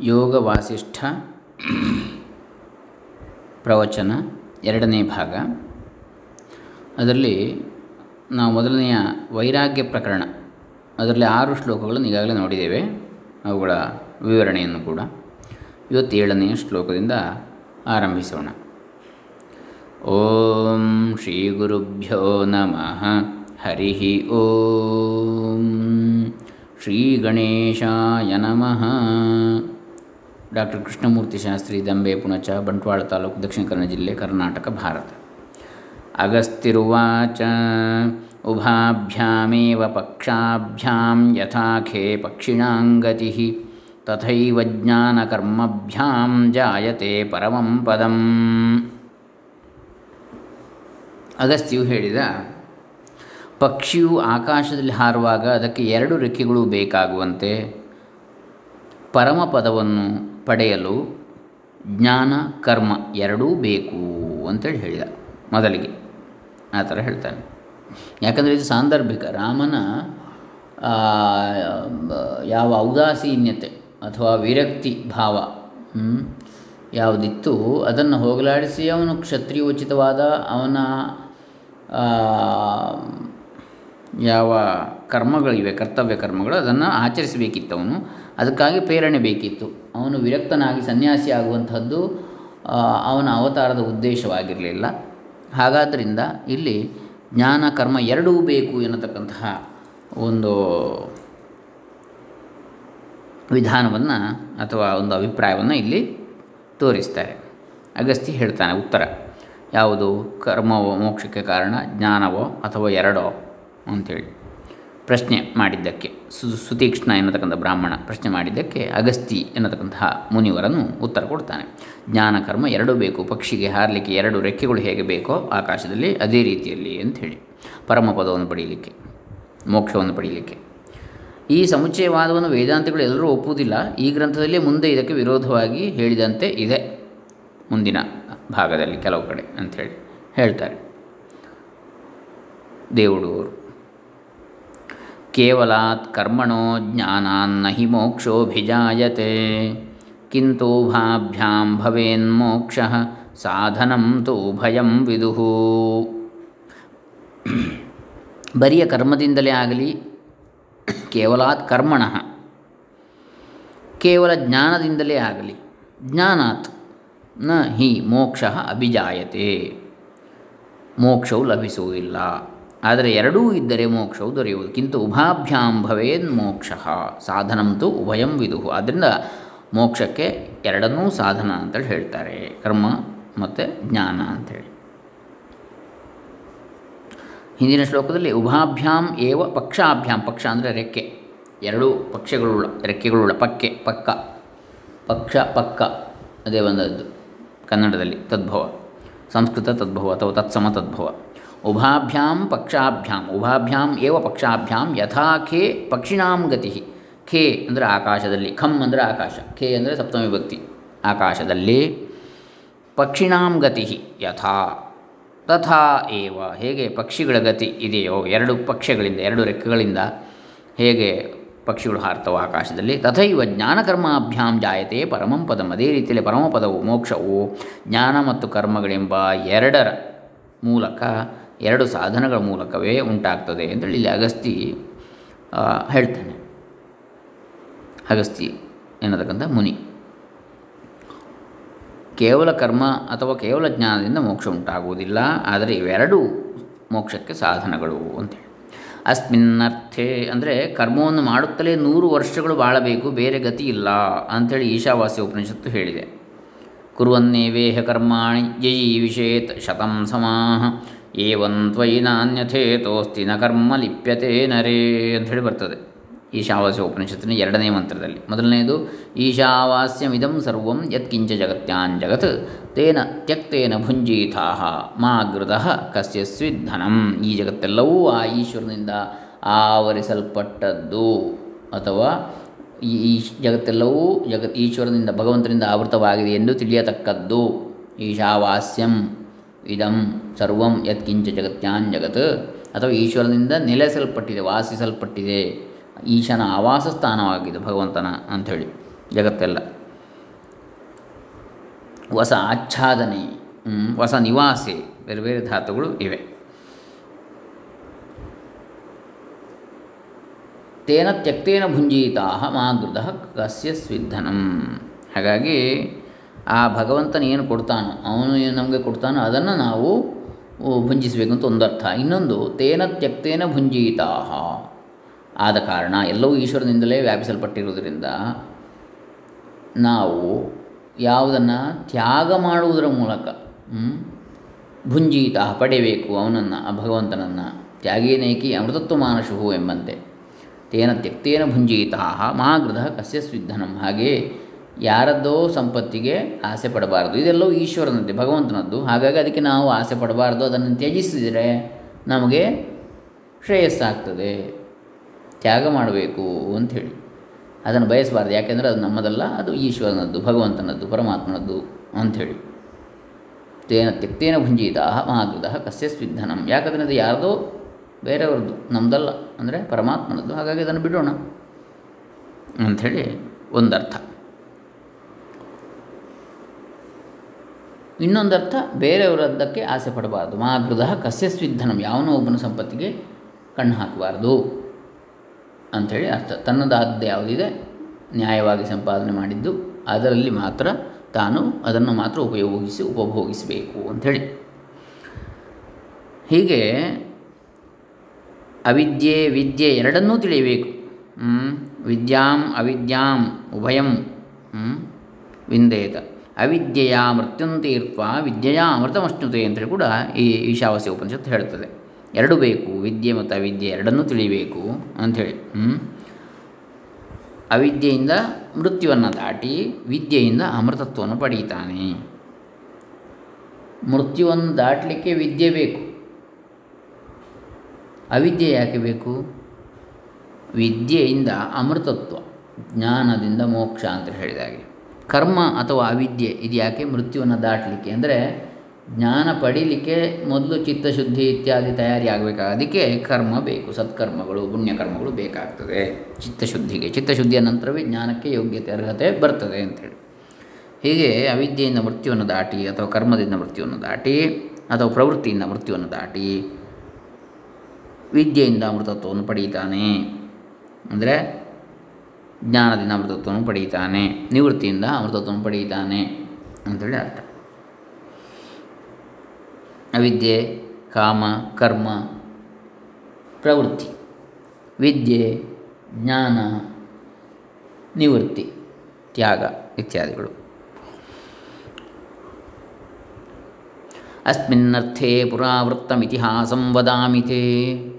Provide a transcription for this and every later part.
ಯೋಗ ವಾಸಿಷ್ಠ ಪ್ರವಚನ ಎರಡನೇ ಭಾಗ. ಅದರಲ್ಲಿ ನಾವು ಮೊದಲನೆಯ ವೈರಾಗ್ಯ ಪ್ರಕರಣ, ಅದರಲ್ಲಿ ಆರು ಶ್ಲೋಕಗಳನ್ನು ಈಗಾಗಲೇ ನೋಡಿದ್ದೇವೆ. ಅವುಗಳ ವಿವರಣೆಯನ್ನು ಕೂಡ ಇವತ್ತೇಳನೆಯ ಶ್ಲೋಕದಿಂದ ಆರಂಭಿಸೋಣ. ಓಂ ಶ್ರೀ ಗುರುಭ್ಯೋ ನಮಃ. ಹರಿ ಓಂ. ಶ್ರೀ ಗಣೇಶಾಯ ನಮಃ. ಡಾಕ್ಟರ್ ಕೃಷ್ಣಮೂರ್ತಿ ಶಾಸ್ತ್ರಿ ದಂಬೆ ಪುಣಚ, ಬಂಟ್ವಾಳ ತಾಲೂಕು ದಕ್ಷಿಣ ಕನ್ನಡ ಜಿಲ್ಲೆ ಕರ್ನಾಟಕ, ಭಾರತ. ಅಗಸ್ತಿರುವಾಚ ಉಭಾಭ್ಯಾಮೇವ ಪಕ್ಷಾಭ್ಯಾಂ ಯಥಾಖೇ ಪಕ್ಷಿಣಾಂಗತಿ, ತಥೈವ ಜ್ಞಾನಕರ್ಮಭ್ಯಾಂ ಜಾಯತೆ ಪರಮಂ ಪದಂ. ಅಗಸ್ತ್ಯು ಹೇಳಿದ, ಪಕ್ಷಿಯು ಆಕಾಶದಲ್ಲಿ ಹಾರುವಾಗ ಅದಕ್ಕೆ ಎರಡು ರೆಕ್ಕೆಗಳು ಬೇಕಾಗುವಂತೆ ಪರಮಪದವನ್ನು ಪಡೆಯಲು ಜ್ಞಾನ, ಕರ್ಮ ಎರಡೂ ಬೇಕು ಅಂತೇಳಿ ಹೇಳಿದ ಮೊದಲಿಗೆ. ಆ ಥರ ಹೇಳ್ತಾನೆ. ಯಾಕಂದರೆ ಇದು ಸಾಂದರ್ಭಿಕ. ರಾಮನ ಯಾವ ಔದಾಸೀನ್ಯತೆ ಅಥವಾ ವಿರಕ್ತಿ ಭಾವ ಯಾವುದಿತ್ತು, ಅದನ್ನು ಹೋಗಲಾಡಿಸಿ ಅವನು ಕ್ಷತ್ರಿಯೋಚಿತವಾದ ಅವನ ಯಾವ ಕರ್ಮಗಳಿವೆ, ಕರ್ತವ್ಯ ಕರ್ಮಗಳು, ಅದನ್ನು ಆಚರಿಸಬೇಕಿತ್ತು ಅವನು ಅದಕ್ಕಾಗಿ ಪ್ರೇರಣೆ ಬೇಕಿತ್ತು. ಅವನು ವಿರಕ್ತನಾಗಿ ಸನ್ಯಾಸಿ ಆಗುವಂಥದ್ದು ಅವನ ಅವತಾರದ ಉದ್ದೇಶವಾಗಿರಲಿಲ್ಲ. ಹಾಗಾದ್ದರಿಂದ ಇಲ್ಲಿ ಜ್ಞಾನ, ಕರ್ಮ ಎರಡೂ ಬೇಕು ಎನ್ನತಕ್ಕಂತಹ ಒಂದು ವಿಧಾನವನ್ನು ಅಥವಾ ಒಂದು ಅಭಿಪ್ರಾಯವನ್ನು ಇಲ್ಲಿ ತೋರಿಸ್ತಾರೆ. ಅಗಸ್ತಿ ಹೇಳ್ತಾನೆ ಉತ್ತರ. ಯಾವುದು? ಕರ್ಮವೋ ಮೋಕ್ಷಕ್ಕೆ ಕಾರಣ, ಜ್ಞಾನವೋ ಅಥವಾ ಎರಡೋ? ಅಂಥೇಳಿ ಪ್ರಶ್ನೆ ಮಾಡಿದ್ದಕ್ಕೆ, ಸು, ಸುತೀಕ್ಷ್ಣ ಎನ್ನತಕ್ಕಂಥ ಬ್ರಾಹ್ಮಣ ಪ್ರಶ್ನೆ ಮಾಡಿದ್ದಕ್ಕೆ, ಅಗಸ್ತಿ ಎನ್ನತಕ್ಕಂತಹ ಮುನಿವರನ್ನು ಉತ್ತರ ಕೊಡ್ತಾನೆ. ಜ್ಞಾನ, ಕರ್ಮ ಎರಡೂ ಬೇಕು. ಪಕ್ಷಿಗೆ ಹಾರಲಿಕ್ಕೆ ಎರಡು ರೆಕ್ಕೆಗಳು ಹೇಗೆ ಬೇಕೋ ಆಕಾಶದಲ್ಲಿ ಅದೇ ರೀತಿಯಲ್ಲಿ ಅಂಥೇಳಿ. ಪರಮಪದವನ್ನು ಪಡೀಲಿಕ್ಕೆ ಮೋಕ್ಷವನ್ನು ಪಡೀಲಿಕ್ಕೆ ಈ ಸಮುಚ್ಚಯವಾದವನ್ನು ವೇದಾಂತಗಳು ಎಲ್ಲರೂ ಒಪ್ಪುವುದಿಲ್ಲ. ಈ ಗ್ರಂಥದಲ್ಲಿ ಮುಂದೆ ಇದಕ್ಕೆ ವಿರೋಧವಾಗಿ ಹೇಳಿದಂತೆ ಇದೆ. ಮುಂದಿನ ಭಾಗದಲ್ಲಿ ಕೆಲವು ಕಡೆ ಅಂಥೇಳಿ ಹೇಳ್ತಾರೆ. ದೇವುಡೂರು. ಕೇವಲಾತ್ ಕರ್ಮಣೋ ಜ್ಞಾನಾನ್ನ ಹಿ ಮೋಕ್ಷೋಭಿಜಾಯತೆ. ಭಾಭ್ಯಾಂ ಭವೇನ್ಮೋಕ್ಷ ಸಾಧನಂ ತು ಭಯಂ ವಿದುಹು ಬರಿಯ ಕರ್ಮದಿಂದಲೇ ಆಗಲಿ ಕೇವಲಾತ್ ಕರ್ಮಣ, ಕೇವಲ ಜ್ಞಾನದಿಂದಲೇ ಆಗಲಿ ಜ್ಞಾನಾತ್ನ ಹಿ ಮೋಕ್ಷ ಅಭಿಜಾಯತೆ. ಮೋಕ್ಷವು ಲಭಿಸುವುದಿಲ್ಲ. ಆದರೆ ಎರಡೂ ಇದ್ದರೆ ಮೋಕ್ಷವು ದೊರೆಯುವುದು. ಕಿಂತು ಉಭಾಭ್ಯಾಂ ಭವೇನ್ ಮೋಕ್ಷ. ಸಾಧನಂತೂ ಉಭಯಂ ವಿದುಹು ಆದ್ದರಿಂದ ಮೋಕ್ಷಕ್ಕೆ ಎರಡನ್ನೂ ಸಾಧನ ಅಂತೇಳಿ ಹೇಳ್ತಾರೆ. ಕರ್ಮ ಮತ್ತು ಜ್ಞಾನ ಅಂಥೇಳಿ ಹಿಂದಿನ ಶ್ಲೋಕದಲ್ಲಿ ಉಭಾಭ್ಯಾಂ ಏವ ಪಕ್ಷಾಭ್ಯಾಂ. ಪಕ್ಷ ಅಂದರೆ ರೆಕ್ಕೆ. ಎರಡೂ ಪಕ್ಷಗಳುಳ್ಳ, ರೆಕ್ಕೆಗಳುಳ್ಳ. ಪಕ್ಕೆ, ಪಕ್ಕ. ಪಕ್ಷ, ಪಕ್ಕ. ಅದೇ ಬಂದದ್ದು ಕನ್ನಡದಲ್ಲಿ ತದ್ಭವ. ಸಂಸ್ಕೃತ ತದ್ಭವ ಅಥವಾ ತತ್ಸಮ ತದ್ಭವ. ಉಭಾಭ್ಯಾಂ ಪಕ್ಷಾಭ್ಯಾಂ ಉಭಾಭ್ಯಾಂ ಏವ ಪಕ್ಷಾಭ್ಯಾಂ ಯಥಾ ಖೇ ಪಕ್ಷಿಣಾಂ ಗತಿ ಖೇ ಅಂದರೆ ಆಕಾಶದಲ್ಲಿ ಖಂ ಅಂದರೆ ಆಕಾಶ ಖೇ ಅಂದರೆ ಸಪ್ತಮಿ ಭಕ್ತಿ, ಆಕಾಶದಲ್ಲಿ ಪಕ್ಷಿಣಾಂ ಗತಿ, ಯಥಾ, ತಥಾ ಏವ, ಹೇಗೆ ಪಕ್ಷಿಗಳ ಗತಿ ಇದೆಯೋ, ಎರಡು ಪಕ್ಷಗಳಿಂದ, ಎರಡು ರೆಕ್ಕೆಗಳಿಂದ ಹೇಗೆ ಪಕ್ಷಿಗಳು ಹಾರ್ತವೋ ಆಕಾಶದಲ್ಲಿ, ತಥೈವ ಜ್ಞಾನಕರ್ಮಾಭ್ಯಾಂ ಜಾಯತೆ ಪರಮಂ ಪದಂ, ಅದೇ ರೀತಿಯಲ್ಲಿ ಪರಮಪದವು ಮೋಕ್ಷವು, ಜ್ಞಾನ ಮತ್ತು ಕರ್ಮಗಳೆಂಬ ಎರಡರ ಮೂಲಕ ಎರಡು ಸಾಧನಗಳ ಮೂಲಕವೇ ಉಂಟಾಗ್ತದೆ ಅಂತೇಳಿ ಇಲ್ಲಿ ಅಗಸ್ತಿ ಹೇಳ್ತಾನೆ. ಅಗಸ್ತಿ ಎನ್ನತಕ್ಕಂಥ ಮುನಿ. ಕೇವಲ ಕರ್ಮ ಅಥವಾ ಕೇವಲ ಜ್ಞಾನದಿಂದ ಮೋಕ್ಷ ಉಂಟಾಗುವುದಿಲ್ಲ, ಆದರೆ ಇವೆರಡೂ ಮೋಕ್ಷಕ್ಕೆ ಸಾಧನಗಳು ಅಂತೇಳಿ. ಅಸ್ಮಿನ್ನರ್ಥೆ ಅಂದರೆ ಕರ್ಮವನ್ನು ಮಾಡುತ್ತಲೇ ನೂರು ವರ್ಷಗಳು ಬಾಳಬೇಕು, ಬೇರೆ ಗತಿ ಇಲ್ಲ ಅಂಥೇಳಿ ಈಶಾವಾಸ್ಯ ಉಪನಿಷತ್ತು ಹೇಳಿದೆ. ಕುರುವನ್ನೇವೇಹ ಕರ್ಮಾಣಿ ವಿಷೇತ್ ಶತಂ ಸಮಾಹ. ಏವಂ ತ್ವಯಿ ನಾನ್ಯಥೇತೋಸ್ತಿ ನ ಕರ್ಮ ಲಿಪ್ಯತೆ ನರೇ ಅಂಥೇಳಿ ಬರ್ತದೆ. ಈಶಾವಾಸ್ಯ ಉಪನಿಷತ್ತಿನ ಎರಡನೇ ಮಂತ್ರದಲ್ಲಿ. ಮೊದಲನೆಯದು ಈಶಾವಾಸ್ಯಮಿದಂ ಸರ್ವಂ ಯತ್ಕಿಂಚ ಜಗತ್ಯಾನ್ ಜಗತ್ ತೇನ ತ್ಯಕ್ತೇನ ಭುಂಜೀಥಾ ಮಾ ಕಸ್ಯಸ್ವಿಧನಂ ಕಸ್ಯ ಸ್ವಿಧನಂ. ಈ ಜಗತ್ತೆಲ್ಲವೂ ಆ ಈಶ್ವರನಿಂದ ಆವರಿಸಲ್ಪಟ್ಟದ್ದು. ಅಥವಾ ಈ ಜಗತ್ತೆಲ್ಲವೂ ಜಗತ್ ಈಶ್ವರನಿಂದ ಭಗವಂತನಿಂದ ಆವೃತವಾಗಿದೆ ಎಂದು ತಿಳಿಯತಕ್ಕದ್ದು. ಈಶಾವಾಸ್ಯಂ. ಇದಂ ಸರ್ವಂ ಯತ್ಕಿಂಚ ಜಗತ್ಯಾನ್ ಜಗತ್ ಅಥವಾ ಈಶ್ವರನಿಂದ ನೆಲೆಸಲ್ಪಟ್ಟಿದೆ ವಾಸಿಸಲ್ಪಟ್ಟಿದೆ ಈಶನ ಆವಾಸ ಸ್ಥಾನವಾಗಿದೆ ಭಗವಂತನ ಅಂಥೇಳಿ ಜಗತ್ತೆಲ್ಲ ಹೊಸ ಆಚ್ಛಾದನೆ ಹೊಸ ನಿವಾಸೆ ಬೇರೆ ಬೇರೆ ಧಾತುಗಳು ಇವೆ ತೇನ ತ್ಯಕ್ತೇನ ಭುಂಜೀತಾ ಮಾದೃದ ಕಸ್ಯ ಸ್ವಿಧನಂ ಹಾಗಾಗಿ ಆ ಭಗವಂತನ ಏನು ಕೊಡ್ತಾನೋ, ಅವನು ಏನು ನಮಗೆ ಕೊಡ್ತಾನೋ ಅದನ್ನು ನಾವು ಭುಂಜಿಸಬೇಕು ಅಂತ ಒಂದರ್ಥ ಇನ್ನೊಂದು, ತೇನ ತ್ಯಕ್ತೇನ ಭುಂಜೀತಾ ಆದ ಕಾರಣ ಎಲ್ಲವೂ ಈಶ್ವರನಿಂದಲೇ ವ್ಯಾಪಿಸಲ್ಪಟ್ಟಿರುವುದರಿಂದ ನಾವು ಯಾವುದನ್ನು ತ್ಯಾಗ ಮಾಡುವುದರ ಮೂಲಕ ಭುಂಜೀತಾಹ ಪಡೆಯಬೇಕು ಅವನನ್ನು, ಆ ಭಗವಂತನನ್ನು. ತ್ಯಾಗೇನೇಕಿ ಅಮೃತತ್ವ ಮಾನಶುಹು ಎಂಬಂತೆ. ತೇನ ತ್ಯಕ್ತೇನ ಭುಂಜೀತಾ ಮಹಾಗೃಧ ಕಸ್ಯ ಸ್ವಿಧನಂ ಹಾಗೆ ಯಾರದ್ದೋ ಸಂಪತ್ತಿಗೆ ಆಸೆ ಪಡಬಾರದು. ಇದೆಲ್ಲವೂ ಈಶ್ವರನದ್ದೇ, ಭಗವಂತನದ್ದು. ಹಾಗಾಗಿ ಅದಕ್ಕೆ ನಾವು ಆಸೆ ಪಡಬಾರ್ದು, ಅದನ್ನು ತ್ಯಜಿಸಿದರೆ ನಮಗೆ ಶ್ರೇಯಸ್ಸಾಗ್ತದೆ. ತ್ಯಾಗ ಮಾಡಬೇಕು ಅಂಥೇಳಿ ಅದನ್ನು ಬಯಸಬಾರ್ದು. ಯಾಕೆಂದರೆ ಅದು ನಮ್ಮದಲ್ಲ, ಅದು ಈಶ್ವರನದ್ದು, ಭಗವಂತನದ್ದು, ಪರಮಾತ್ಮನದ್ದು ಅಂಥೇಳಿ ತೇನ ತ್ಯಕ್ತೇನ ಭುಂಜಿತ ಮಹಾಗೃಧ ಕಸ್ಯ ಸ್ವಿಧನಂ. ಯಾಕಂದರೆ ಅದು ಯಾರದೋ ಬೇರೆಯವ್ರದ್ದು ನಮ್ಮದಲ್ಲ ಅಂದರೆ ಪರಮಾತ್ಮನದ್ದು. ಹಾಗಾಗಿ ಅದನ್ನು ಬಿಡೋಣ ಅಂಥೇಳಿ ಒಂದರ್ಥ. ಇನ್ನೊಂದರ್ಥ ಬೇರೆಯವರದ್ದಕ್ಕೆ ಆಸೆ ಪಡಬಾರ್ದು ಮಹಾಗೃಧ ಕಸ್ಯ ಸ್ವಿಧನಂ ಯಾವನೋ ಒಬ್ಬನ ಸಂಪತ್ತಿಗೆ ಕಣ್ಣು ಹಾಕಬಾರ್ದು ಅಂಥೇಳಿ ಅರ್ಥ ತನ್ನದಾದ್ದು ಯಾವುದಿದೆ, ನ್ಯಾಯವಾಗಿ ಸಂಪಾದನೆ ಮಾಡಿದ್ದು, ಅದರಲ್ಲಿ ಮಾತ್ರ ತಾನು ಅದನ್ನು ಮಾತ್ರ ಉಪಯೋಗಿಸಿ, ಉಪಭೋಗಿಸಬೇಕು ಅಂಥೇಳಿ ಹೀಗೆ ಅವಿದ್ಯೆ, ವಿದ್ಯೆ ಎರಡನ್ನೂ ತಿಳಿಯಬೇಕು? ವಿದ್ಯಾಂ, ಅವಿದ್ಯಾಂ, ಉಭಯಂ? ವಿಂದೇತ ಅವಿದ್ಯೆಯ ಮೃತ್ಯುಂತೀರ್ಥ ವಿದ್ಯೆಯ ಅಮೃತಮಶ್ನುತೆ ಅಂತೇಳಿ ಕೂಡ ಈ ಈಶಾವಾಸ್ಯ ಉಪನಿಷತ್ತು ಹೇಳ್ತದೆ ಎರಡು ಬೇಕು, ವಿದ್ಯೆ ಮತ್ತು ಅವಿದ್ಯೆ ಎರಡನ್ನೂ ತಿಳಿಬೇಕು ಅಂಥೇಳಿ? ಅವಿದ್ಯೆಯಿಂದ ಮೃತ್ಯುವನ್ನು ದಾಟಿ ವಿದ್ಯೆಯಿಂದ ಅಮೃತತ್ವವನ್ನು ಪಡೀತಾನೆ. ಮೃತ್ಯುವನ್ನು ದಾಟಲಿಕ್ಕೆ ವಿದ್ಯೆ ಬೇಕು. ಅವಿದ್ಯೆ ಯಾಕೆ ಬೇಕು? ವಿದ್ಯೆಯಿಂದ ಅಮೃತತ್ವ, ಜ್ಞಾನದಿಂದ ಮೋಕ್ಷ ಅಂತ ಹೇಳಿದ ಹಾಗೆ ಕರ್ಮ ಅಥವಾ ಅವಿದ್ಯೆ ಇದು ಯಾಕೆ ಮೃತ್ಯುವನ್ನು ದಾಟಲಿಕ್ಕೆ? ಅಂದರೆ ಜ್ಞಾನ ಪಡೀಲಿಕ್ಕೆ ಮೊದಲು ಚಿತ್ತಶುದ್ಧಿ ಇತ್ಯಾದಿ ತಯಾರಿ ಆಗಬೇಕಾಗ ಅದಕ್ಕೆ ಕರ್ಮ ಬೇಕು, ಸತ್ಕರ್ಮಗಳು, ಪುಣ್ಯಕರ್ಮಗಳು ಬೇಕಾಗ್ತದೆ. ಚಿತ್ತಶುದ್ಧಿಗೆ, ಚಿತ್ತಶುದ್ಧಿಯ ನಂತರವೇ ಜ್ಞಾನಕ್ಕೆ ಯೋಗ್ಯತೆ, ಅರ್ಹತೆ ಬರ್ತದೆ ಅಂಥೇಳಿ ಹೀಗೆ ಅವಿದ್ಯೆಯಿಂದ ಮೃತ್ಯುವನ್ನು ದಾಟಿ ಅಥವಾ ಕರ್ಮದಿಂದ ಮೃತ್ಯುವನ್ನು ದಾಟಿ ಅಥವಾ ಪ್ರವೃತ್ತಿಯಿಂದ ಮೃತ್ಯುವನ್ನು ದಾಟಿ ವಿದ್ಯೆಯಿಂದ ಅಮೃತತ್ವವನ್ನು ಪಡೀತಾನೆ. ಅಂದರೆ ಜ್ಞಾನದಿಂದ ಅಮೃತತ್ವವನ್ನು ಪಡೆಯುತ್ತಾನೆ ನಿವೃತ್ತಿಯಿಂದ ಅಮೃತತ್ವವನ್ನು ಪಡೆಯುತ್ತಾನೆ ಅಂತೇಳಿ ಅರ್ಥ. ಅವಿದ್ಯೆ, ಕಾಮ, ಕರ್ಮ, ಪ್ರವೃತ್ತಿ. ವಿದ್ಯೆ, ಜ್ಞಾನ, ನಿವೃತ್ತಿ, ತ್ಯಾಗ ಇತ್ಯಾದಿಗಳು. ಅಸ್ಮಿನ್ನರ್ಥೇ ಪುರಾವೃತ್ತಮಿತಿಹಾಸಂ ವದಾಮಿ ತೇ.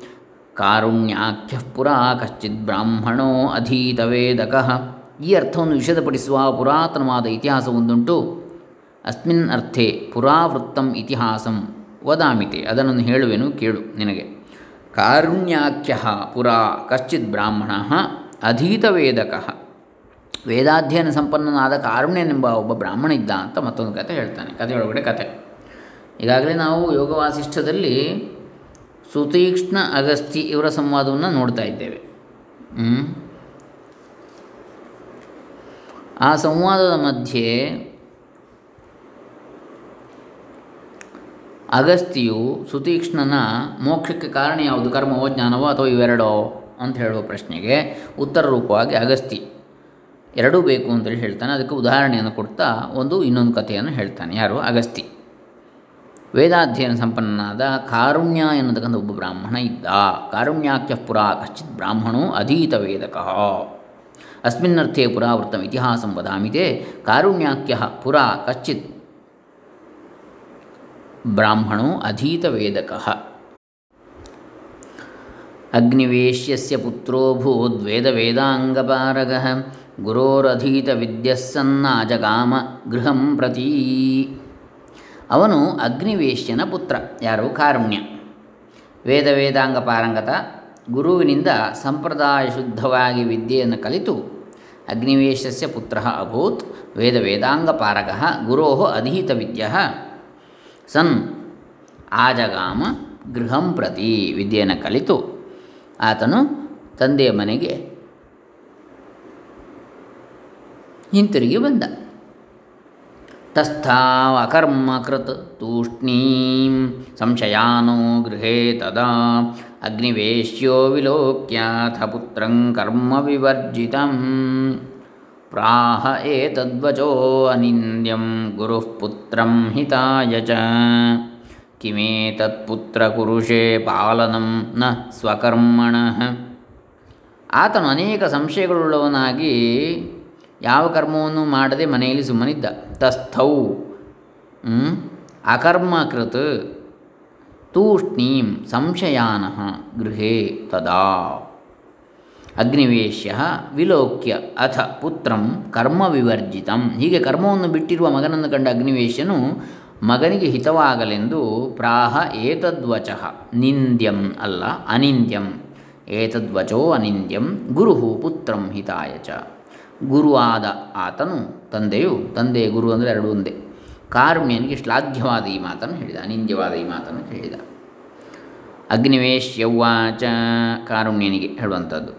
ಕಾರುಣ್ಯಾಖ್ಯ ಪುರಾ ಕಶ್ಚಿತ್ ಬ್ರಾಹ್ಮಣೋ ಅಧೀತವೇದಕಃ ಈ ಅರ್ಥವನ್ನು ವಿಷದಪಡಿಸುವ ಪುರಾತನವಾದ ಇತಿಹಾಸವೊಂದುಂಟು ಅಸ್ಮಿನ್ ಅರ್ಥೆ ಪುರಾವೃತ್ತಂ ಇತಿಹಾಸಂ ವದಾಮಿತೆ. ಅದನ್ನು ಹೇಳುವೆನು, ಕೇಳು ನಿನಗೆ. ಕಾರುಣ್ಯಾಖ್ಯ ಪುರಾ ಕಶ್ಚಿತ್ ಬ್ರಾಹ್ಮಣ ಅಧೀತವೇದಕಃ ವೇದಾಧ್ಯಯನ ಸಂಪನ್ನನಾದ ಕಾರುಣ್ಯನೆಂಬ ಒಬ್ಬ ಬ್ರಾಹ್ಮಣ ಇದ್ದ ಅಂತ ಮತ್ತೊಂದು ಕತೆ ಹೇಳ್ತಾನೆ. ಕಥೆಯೊಳಗಡೆ ಕತೆ. ಈಗಾಗಲೇ ನಾವು ಯೋಗ ವಾಸಿಷ್ಠದಲ್ಲಿ ಸುತೀಕ್ಷ್ಣ ಅಗಸ್ತಿ ಇವರ ಸಂವಾದವನ್ನು ನೋಡ್ತಾ ಇದ್ದೇವೆ. ಆ ಸಂವಾದದ ಮಧ್ಯೆ ಅಗಸ್ತಿಯು ಸುತೀಕ್ಷ್ಣನ ಮೋಕ್ಷಕ್ಕೆ ಕಾರಣ ಯಾವುದು? ಕರ್ಮವೋ, ಜ್ಞಾನವೋ ಅಥವಾ ಇವೆರಡೋ? ಅಂತ ಹೇಳುವ ಪ್ರಶ್ನೆಗೆ ಉತ್ತರ ರೂಪವಾಗಿ ಅಗಸ್ತಿ. ಎರಡೂ ಬೇಕು ಅಂತೇಳಿ ಹೇಳ್ತಾನೆ. ಅದಕ್ಕೆ ಉದಾಹರಣೆಯನ್ನು ಕೊಡ್ತಾ ಒಂದು ಇನ್ನೊಂದು ಕಥೆಯನ್ನು ಹೇಳ್ತಾನೆ. ಯಾರು? ಅಗಸ್ತಿ. ವೇದಾಧ್ಯಯನ ಸಂಪನ್ನನಾದ ಕಾರುಣ್ಯ ಎನ್ನತಕ್ಕಂಥ ಒಬ್ಬ ಬ್ರಾಹ್ಮಣ ಇದ್ದ. ಕಾರುಣ್ಯಾಖ್ಯ ಪುರ ಕಶ್ಚಿತ್ ಬ್ರಾಹ್ಮಣೋ ಅಧೀತ ವೇದಕ. ಅಸ್ಮಿನ್ನರ್ಥೇ ಪುರಾವೃತ್ತಂ ಇತಿಹಾಸಂ ವದಾಮಿತೆ ಕಾರುಣ್ಯಾಖ್ಯ ಪುರ ಕಶ್ಚಿತ್ ಬ್ರಾಹ್ಮಣೋ ಅಧೀತ ವೇದಕ. ಅಗ್ನಿವೇಶ್ಯಸ್ಯ ಪುತ್ರೋ ವೇದಾಂಗಪಾರಗ ವೇದಾಂಗಪಾರಗಃ ಗುರೋರಧೀತ ವಿದ್ಯಸ್ಸನ್ನಾಜಗಾಮ ಗೃಹಂ ಪ್ರತಿ. ಅವನು ಅಗ್ನಿವೇಶ್ಯನ ಪುತ್ರ, ಯಾರು? ಕಾರುಣ್ಯ. ವೇದ ವೇದಾಂಗ ಪಾರಂಗತ ಗುರುವಿನಿಂದ ಸಂಪ್ರದಾಯ ಶುದ್ಧವಾಗಿ ವಿದ್ಯೆಯನ್ನು ಕಲಿತು ಅಗ್ನಿವೇಶಸ್ಯ ಪುತ್ರ ಅಭೂತ್ ವೇದ ವೇದಾಂಗ ಪಾರಗ ಗುರೋ ಅಧೀತ ವಿದ್ಯ ಸನ್ ಆಜಗಾಮ ಗೃಹಂ ಪ್ರತಿ ವಿದ್ಯೆಯನ್ನು ಕಲಿತು ಆತನು ತಂದೆಯ ಮನೆಗೆ ಹಿಂತಿರುಗಿ ಬಂದ. ತಸ್ಥಾವಕರ್ಮಕೃತ್ ತೂಷ್ಣೀಂ. ಸಂಶಯಾನೋ ಗೃಹೇ ತದಾ. ಅಗ್ನಿವೇಶ್ಯೋ ವಿಲೋಕ್ಯಾಥ ಪುತ್ರಂ ಕರ್ಮ ವಿವರ್ಜಿತಂ. ಪ್ರಾಹ ಏತದ್ವಚೋ ಅನಿಂದ್ಯಂ ಗುರುಃ ಪುತ್ರಂ ಹಿತಾಯ ಚ. ಕಿಮೇತತ್ಪುತ್ರಕುರುಷೇ ಪಾಲನಂ ನ ಸ್ವಕರ್ಮಣ. ಆತನು ಅನೇಕ ಸಂಶಯಗಳುಳ್ಳವನಾಗಿ ಯಾವ ಕರ್ಮವನ್ನು ಮಾಡದೆ ಮನೆಯಲ್ಲಿ ಸುಮ್ಮನಿದ್ದ? ತಸ್ಥೌ? ಅಕರ್ಮಕೃತ್ ತೂಷ್ಣೀಂ ಸಂಶಯಾನಃ ಗೃಹೇ ತದಾ. ಅಗ್ನಿವೇಶ್ಯ ವಿಲೋಕ್ಯ ಅಥ ಪುತ್ರಂ ಕರ್ಮ ವಿವರ್ಜಿತಂ. ಹೀಗೆ ಕರ್ಮವನ್ನು ಬಿಟ್ಟಿರುವ ಮಗನನ್ನು ಕಂಡ ಅಗ್ನಿವೇಶ್ಯನು ಮಗನಿಗೆ ಹಿತವಾಗಲೆಂದು ಪ್ರಾಹ ಏತದ್ವಚಃ. ನಿಂದ್ಯಂ ಅಲ್ಲ, ಅನಿಂದ್ಯಂ. ಏತದ್ವಚೋ ಅನಿಂದ್ಯಂ ಗುರು ಪುತ್ರಂ ಹಿತಾಯ ಚ. ಗುರುವಾದ ಆತನು ತಂದೆಯು, ತಂದೆ ಗುರು ಅಂದರೆ ಎರಡು ಒಂದೇ. ಕಾರ್ಮ್ಯನಿಗೆ ಶ್ಲಾಘ್ಯವಾದ ಈ ಮಾತನ್ನು ಹೇಳಿದ, ಅನಿಂದ್ಯವಾದ ಈ ಮಾತನ್ನು ಹೇಳಿದ. ಅಗ್ನಿವೇಶ್ಯವ್ವಾಚ ಕಾರುಣ್ಯನಿಗೆ ಹೇಳುವಂಥದ್ದು.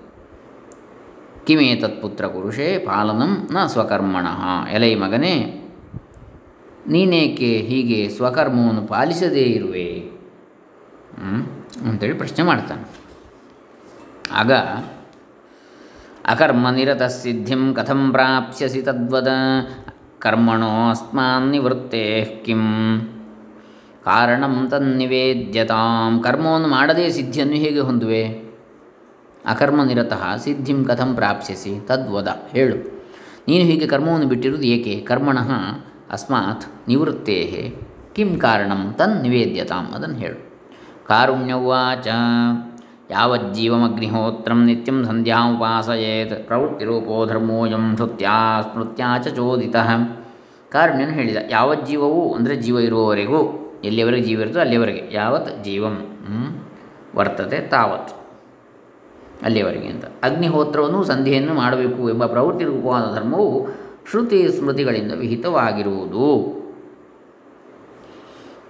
ಕಿಮೇ ತತ್ಪುತ್ರ ಪುರುಷೇ, ಪಾಲನಂ ನ ಸ್ವಕರ್ಮಣಃ. ಎಲೈ ಮಗನೇ, ನೀನೇಕೆ ಹೀಗೆ ಸ್ವಕರ್ಮವನ್ನು ಪಾಲಿಸದೇ ಇರುವೆ? ಅಂತೇಳಿ ಪ್ರಶ್ನೆ ಮಾಡ್ತಾನೆ. ಆಗ ಅಕರ್ಮ ನಿರತ ಸಿದ್ಧಿಂ ಕಥಂ ಪ್ರಾಪ್ಸ್ಯಸಿ ತದ್ವದ ಕರ್ಮಣೋ ಅಸ್ಮಾನ್ ನಿವೃತ್ತೇ ಕಿಂ ಕಾರಣಂ ತನ್ನಿವೇದ್ಯತಾಂ ಕರ್ಮವನ್ನು ಮಾಡದೇ ಸಿದ್ಧಿಯನ್ನು ಹೇಗೆ ಹೊಂದುವೆ? ಅಕರ್ಮ ನಿರತಃ ಸಿದ್ಧಿಂ ಕಥಂ ಪ್ರಾಪ್ಸ್ಯಸಿ ತದ್ವದ ಹೇಳು. ನೀನು ಹೀಗೆ ಕರ್ಮವನ್ನು ಬಿಟ್ಟಿರುವುದು ಏಕೆ? ಕರ್ಮಣಃ ಅಸ್ಮಾತ್ ನಿವೃತ್ತೇ ಕಿಂ ಕಾರಣಂ ತನ್ ನಿವೇದ್ಯತಾಂ ಅದನ್ನು ಹೇಳು. ಕಾರುಣ್ಯವಾಚ ಯಾವಜ್ಜೀವಮಗ್ನಿಹೋತ್ರಂ ನಿತ್ಯಂ ಸಂಧ್ಯಾಮುಪಾಸಯೇತ್ ಪ್ರವೃತ್ತಿರೂಪೋ ಧರ್ಮೋಯಂ ಶುತ್ಯಾ ಸ್ಮೃತ್ಯಾ ಚ ಚೋದಿತಃ ಕಾರುಣ್ಯನು ಹೇಳಿದ ಯಾವ ಜೀವವು ಅಂದರೆ ಜೀವ ಇರುವವರೆಗೂ, ಎಲ್ಲಿಯವರೆಗೆ ಜೀವ ಇರುತ್ತೋ ಅಲ್ಲಿಯವರೆಗೆ, ಯಾವತ್ ಜೀವಂ ವರ್ತತೆ ತಾವತ್, ಅಲ್ಲಿಯವರೆಗೆ ಅಂತ. ಅಗ್ನಿಹೋತ್ರವನ್ನು ಸಂಧಿಯನ್ನು ಮಾಡಬೇಕು ಎಂಬ ಪ್ರವೃತ್ತಿ ರೂಪವಾದ ಧರ್ಮವು ಶ್ರುತಿ ಸ್ಮೃತಿಗಳಿಂದ ವಿಹಿತವಾಗಿರುವುದು.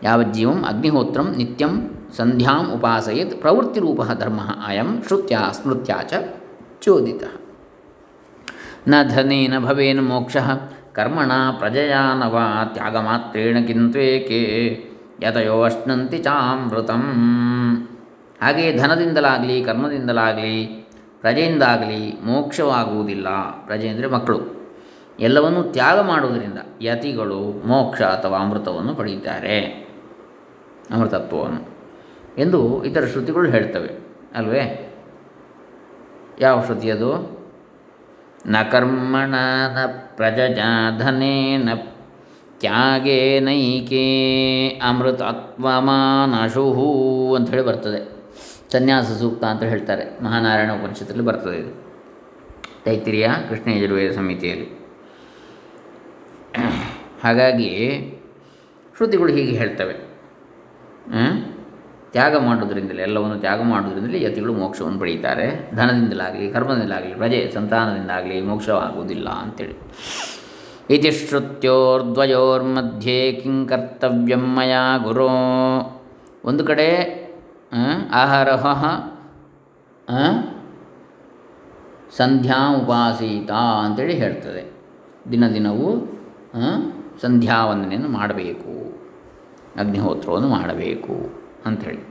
ಯಾವಜ್ಜೀವಂ ಅಗ್ನಿಹೋತ್ರಂ, ನಿತ್ಯಂ ಸಂಧ್ಯಾಂ ಉಪಾಸಯೇತ್ ಪ್ರವೃತ್ತಿರೂಪ ಧರ್ಮ ಅಯಂ ಶ್ರುತ್ಯ ಸ್ಮೃತ್ಯ ಚ ಚೋದಿತ. ನ ಧನೇನ ಭವೇನ ಮೋಕ್ಷ, ಕರ್ಮಣ ಪ್ರಜಯಾ ನ ವಾ ತ್ಯಾಗಮಾತ್ರೇಣ ಕಿಂತ್ವೇಕೆ, ಯತಯೋ ಅಶ್ನಂತಿ ಚಾಮೃತಂ. ಹಾಗೆಯೇ ಧನದಿಂದಲಾಗಲಿ, ಕರ್ಮದಿಂದಲಾಗಲಿ, ಪ್ರಜೆಯಿಂದಾಗಲಿ ಮೋಕ್ಷವಾಗುವುದಿಲ್ಲ. ಪ್ರಜೆ ಅಂದರೆ ಮಕ್ಕಳು. ಎಲ್ಲವನ್ನೂ ತ್ಯಾಗ ಮಾಡುವುದರಿಂದ ಯತಿಗಳು ಮೋಕ್ಷ ಅಥವಾ ಅಮೃತವನ್ನು ಪಡೆಯುತ್ತಾರೆ. ಅಮೃತತ್ವವನ್ನು. ಎಂದು ಇತರ ಶ್ರುತಿಗಳು ಹೇಳ್ತವೆ, ಅಲ್ವೇ? ಯಾವ ಶ್ರುತಿ ಅದು? ನ ಕರ್ಮಣ ನ ಪ್ರಜಾಧನೇನ ತ್ಯಾಗೇ ತ್ಯಾಗೇನೈಕೆ ಅಮೃತತ್ವಮಾನಶು ಅಂಥೇಳಿ ಬರ್ತದೆ. ಸನ್ಯಾಸ ಸೂಕ್ತ ಅಂತ ಹೇಳ್ತಾರೆ. ಮಹಾನಾರಾಯಣ ಉಪನಿಷತ್ತಲ್ಲಿ ಬರ್ತದೆ ಇದು. ತೈತಿರಿಯ ಕೃಷ್ಣ ಯಜುರ್ವೇದ ಸಮಿತಿಯಲ್ಲಿ. ಹಾಗಾಗಿ ಶ್ರುತಿಗಳು ಹೀಗೆ ಹೇಳ್ತವೆ? ತ್ಯಾಗ ಮಾಡೋದ್ರಿಂದಲೇ ಎಲ್ಲವನ್ನು ತ್ಯಾಗ ಮಾಡೋದ್ರಿಂದಲೇ ಯತಿಗಳು ಮೋಕ್ಷವನ್ನು ಪಡೆಯುತ್ತಾರೆ. ಧನದಿಂದಲಾಗಲಿ ಕರ್ಮದಿಂದಲಾಗಲಿ ಪ್ರಜೆ ಸಂತಾನದಿಂದಾಗಲಿ ಮೋಕ್ಷವಾಗುವುದಿಲ್ಲ ಅಂತೇಳಿ. ಇತಿ ಶ್ರುತ್ಯೋರ್ದ್ವಯೋರ್ಮಧ್ಯೆ ಮಯಾ ಗುರು. ಒಂದು ಕಡೆ ಆ, ಆಹಾರ ಆ, ಸಂಧ್ಯಾ ಉಪಾಸೀತ ಅಂತೇಳಿ ಹೇಳ್ತದೆ. ದಿನ ದಿನವೂ ಸಂಧ್ಯಾವಂದನೆಯನ್ನು ಸಂಧ್ಯಾ ವಂದನೆಯನ್ನು ಮಾಡಬೇಕು. ಅಗ್ನಿಹೋತ್ರವನ್ನು ಮಾಡಬೇಕು. ಅಂಥೇಳಿ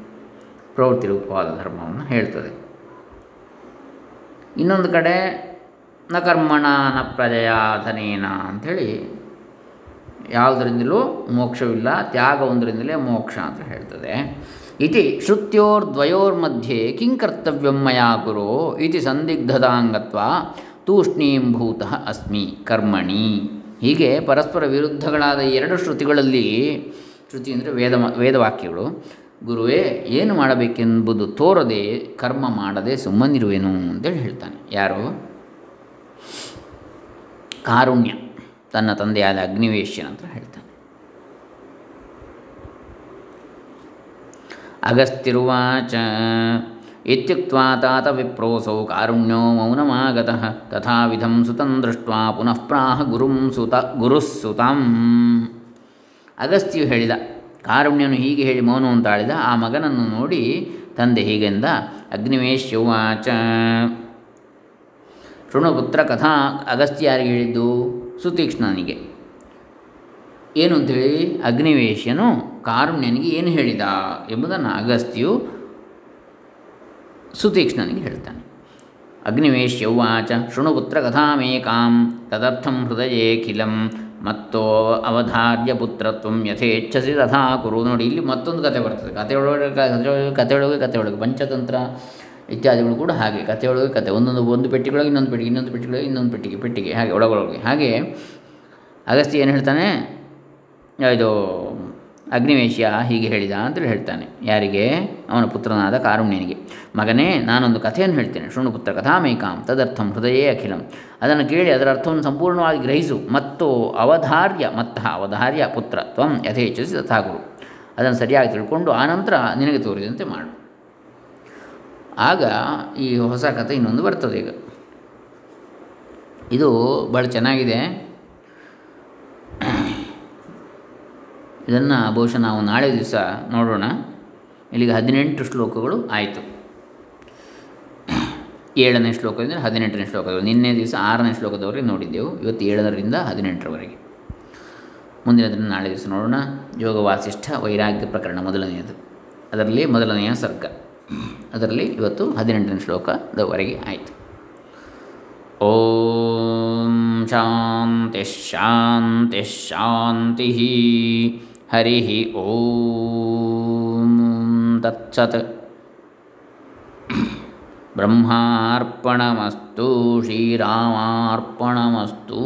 ಪ್ರವೃತ್ತಿ ರೂಪವಾದ ಧರ್ಮವನ್ನು ಹೇಳ್ತದೆ. ಇನ್ನೊಂದು ಕಡೆ, ನ ಕರ್ಮಣ ನ ಪ್ರಜಯ ಧನೇನ ಅಂಥೇಳಿ ಯಾವುದರಿಂದಲೂ ಮೋಕ್ಷವಿಲ್ಲ, ತ್ಯಾಗ ಒಂದರಿಂದಲೇ ಮೋಕ್ಷ ಅಂತ ಹೇಳ್ತದೆ. ಇತಿ ಶ್ರುತ್ಯೋರ್ದ್ವಯೋರ್ಮಧ್ಯೆ ಕಿಂ ಕರ್ತವ್ಯಂ ಮಯಾ ಗುರು ಇತಿ ಸಂದಿಗ್ಧತಾಂಗತ್ವ ತೂಷ್ಣೀಂಭೂತ ಅಸ್ಮಿ ಕರ್ಮಣಿ. ಹೀಗೆ ಪರಸ್ಪರ ವಿರುದ್ಧಗಳಾದ ಎರಡು ಶ್ರುತಿಗಳಲ್ಲಿ, ಶ್ರುತಿ ಅಂದರೆ ವೇದ ವೇದವಾಕ್ಯಗಳು ಗುರುವೇ, ಏನು ಮಾಡಬೇಕೆಂಬುದು ತೋರದೆ ಕರ್ಮ ಮಾಡದೆ ಸುಮ್ಮನಿರುವೆನು ಅಂತೇಳಿ ಹೇಳ್ತಾನೆ. ಯಾರು? ಕಾರುಣ್ಯ, ತನ್ನ ತಂದೆಯಾದ ಅಗ್ನಿವೇಶ್ಯ ಅಂತ ಹೇಳ್ತಾನೆ. ಅಗಸ್ತಿರುವಾಚ ಇತ್ಯುಕ್ತ್ವಾ ತಾತ ವಿಪ್ರೋಸೌ ಕಾರುಣ್ಯೋ ಮೌನಮಾಗತಃ, ತಥಾವಿಧಂ ಸುತಂ ದೃಷ್ಟ್ವಾ ಪುನಃ ಪ್ರಾಹ ಗುರುಂ ಸುತ ಗುರುಸ್ಸುತಂ ಅಗಸ್ತ್ಯು ಹೇಳಿದ ಕಾರುಣ್ಯನು ಹೀಗೆ ಹೇಳಿ ಮೌನವನ್ನು ತಾಳಿದ ಆ ಮಗನನ್ನು ನೋಡಿ ತಂದೆ ಹೀಗೆಂದ ಅಗ್ನಿವೇಶ್ಯವಾಚ ಶೃಣುಪುತ್ರ ಕಥಾ ಅಗಸ್ತ್ಯಾರಿಗೆ ಹೇಳಿದ್ದು ಸುತೀಕ್ಷ್ಣನಿಗೆ. ಏನು ಅಂಥೇಳಿ ಅಗ್ನಿವೇಶ್ಯನು ಕಾರುಣ್ಯನಿಗೆ ಏನು ಹೇಳಿದ? ಎಂಬುದನ್ನು ಅಗಸ್ತ್ಯು ಸುತೀಕ್ಷ್ಣನಿಗೆ ಹೇಳ್ತಾನೆ ಅಗ್ನಿವೇಶ್ಯೌವಾಚ ಶೃಣುಪುತ್ರ ಕಥಾಮೇಕಾಂ, ತದರ್ಥಂ ಹೃದಯೇಖಿಲಂ ಮತ್ತೋ ಅವಧಾರ್ಯ ಪುತ್ರತ್ವ ಯಥೇಚ್ಛಸಿ ತಥಾ ಕುರು ನೋಡಿ, ಇಲ್ಲಿ ಮತ್ತೊಂದು ಕತೆ ಬರ್ತದೆ. ಕಥೆಯೊಳಗೆ ಕಥೆಯೊಳಗೆ ಕಥೆಯೊಳಗೆ ಪಂಚತಂತ್ರ ಇತ್ಯಾದಿಗಳು ಕೂಡ ಹಾಗೆ. ಕಥೆಯೊಳಗೆ ಕತೆ. ಒಂದೊಂದು, ಒಂದು ಪೆಟ್ಟಿಗೆಯೊಳಗೆ, ಇನ್ನೊಂದು ಪೆಟ್ಟಿಗೆ ಇನ್ನೊಂದು ಪೆಟ್ಟಿಗೆ ಇನ್ನೊಂದು ಪೆಟ್ಟಿಗೆ ಪೆಟ್ಟಿಗೆ. ಹಾಗೆ, ಒಳಗೊಳಗೆ. ಹಾಗೆ ಅಗಸ್ತಿ ಏನು ಹೇಳ್ತಾನೆ? ಇದು ಅಗ್ನಿವೇಶ್ಯ ಹೀಗೆ ಹೇಳಿದ ಅಂತೇಳಿ ಹೇಳ್ತಾನೆ. ಯಾರಿಗೆ? ಅವನ ಪುತ್ರನಾದ ಕಾರುಣ್ಯನಿಗೆ. ಮಗನೇ, ನಾನೊಂದು ಕಥೆಯನ್ನು ಹೇಳ್ತೇನೆ. ಶೃಣು ಪುತ್ರ ಕಥಾಮೇಕಾಂ ತದರ್ಥಂ ಹೃದಯೇ ಅಖಿಲಂ. ಅದನ್ನು ಕೇಳಿ ಅದರ ಅರ್ಥವನ್ನು ಸಂಪೂರ್ಣವಾಗಿ ಗ್ರಹಿಸು. ಮತ್ತು ಅವಧಾರ್ಯ, ಮತ್ತ ಅವಧಾರ್ಯ ಪುತ್ರ ತ್ವಂ ಯಥೇಚ್ಛಿಸಿ ತಥಾಗುರು. ಅದನ್ನು ಸರಿಯಾಗಿ ತಿಳ್ಕೊಂಡು ಆನಂತರ ನಿನಗೆ ತೋರಿದಂತೆ ಮಾಡು. ಆಗ ಈ ಹೊಸ ಕಥೆ ಇನ್ನೊಂದು ಬರ್ತದೆ ಈಗ. ಇದು ಭಾಳ ಚೆನ್ನಾಗಿದೆ. ಇದನ್ನು ಬಹುಶಃ ನಾವು ನಾಳೆ ದಿವಸ ನೋಡೋಣ. ಇಲ್ಲಿಗೆ ಹದಿನೆಂಟು ಶ್ಲೋಕಗಳು ಆಯಿತು. ಏಳನೇ ಶ್ಲೋಕದಿಂದ ಹದಿನೆಂಟನೇ ಶ್ಲೋಕದವರೆಗೆ, ನಿನ್ನೆ ದಿವಸ ಆರನೇ ಶ್ಲೋಕದವರೆಗೆ ನೋಡಿದ್ದೆವು. ಇವತ್ತು ಏಳರಿಂದ ಹದಿನೆಂಟರವರೆಗೆ. ಮುಂದಿನದನ್ನು ನಾಳೆ ದಿವಸ ನೋಡೋಣ. ಯೋಗ ವಾಸಿಷ್ಠ ವೈರಾಗ್ಯ ಪ್ರಕರಣ ಮೊದಲನೆಯದು. ಅದರಲ್ಲಿ ಮೊದಲನೆಯ ಸರ್ಗ. ಅದರಲ್ಲಿ ಇವತ್ತು ಹದಿನೆಂಟನೇ ಶ್ಲೋಕದವರೆಗೆ ಆಯಿತು. ಓಂ ಶಾಂತಿ ಶಾಂತಿ ಶಾಂತಿ. ಹರಿ ಓಂ ತತ್ಸತ್. ಬ್ರಹ್ಮಾರ್ಪಣಮಸ್ತು ಶ್ರೀರಾಮಾರ್ಪಣಮಸ್ತು.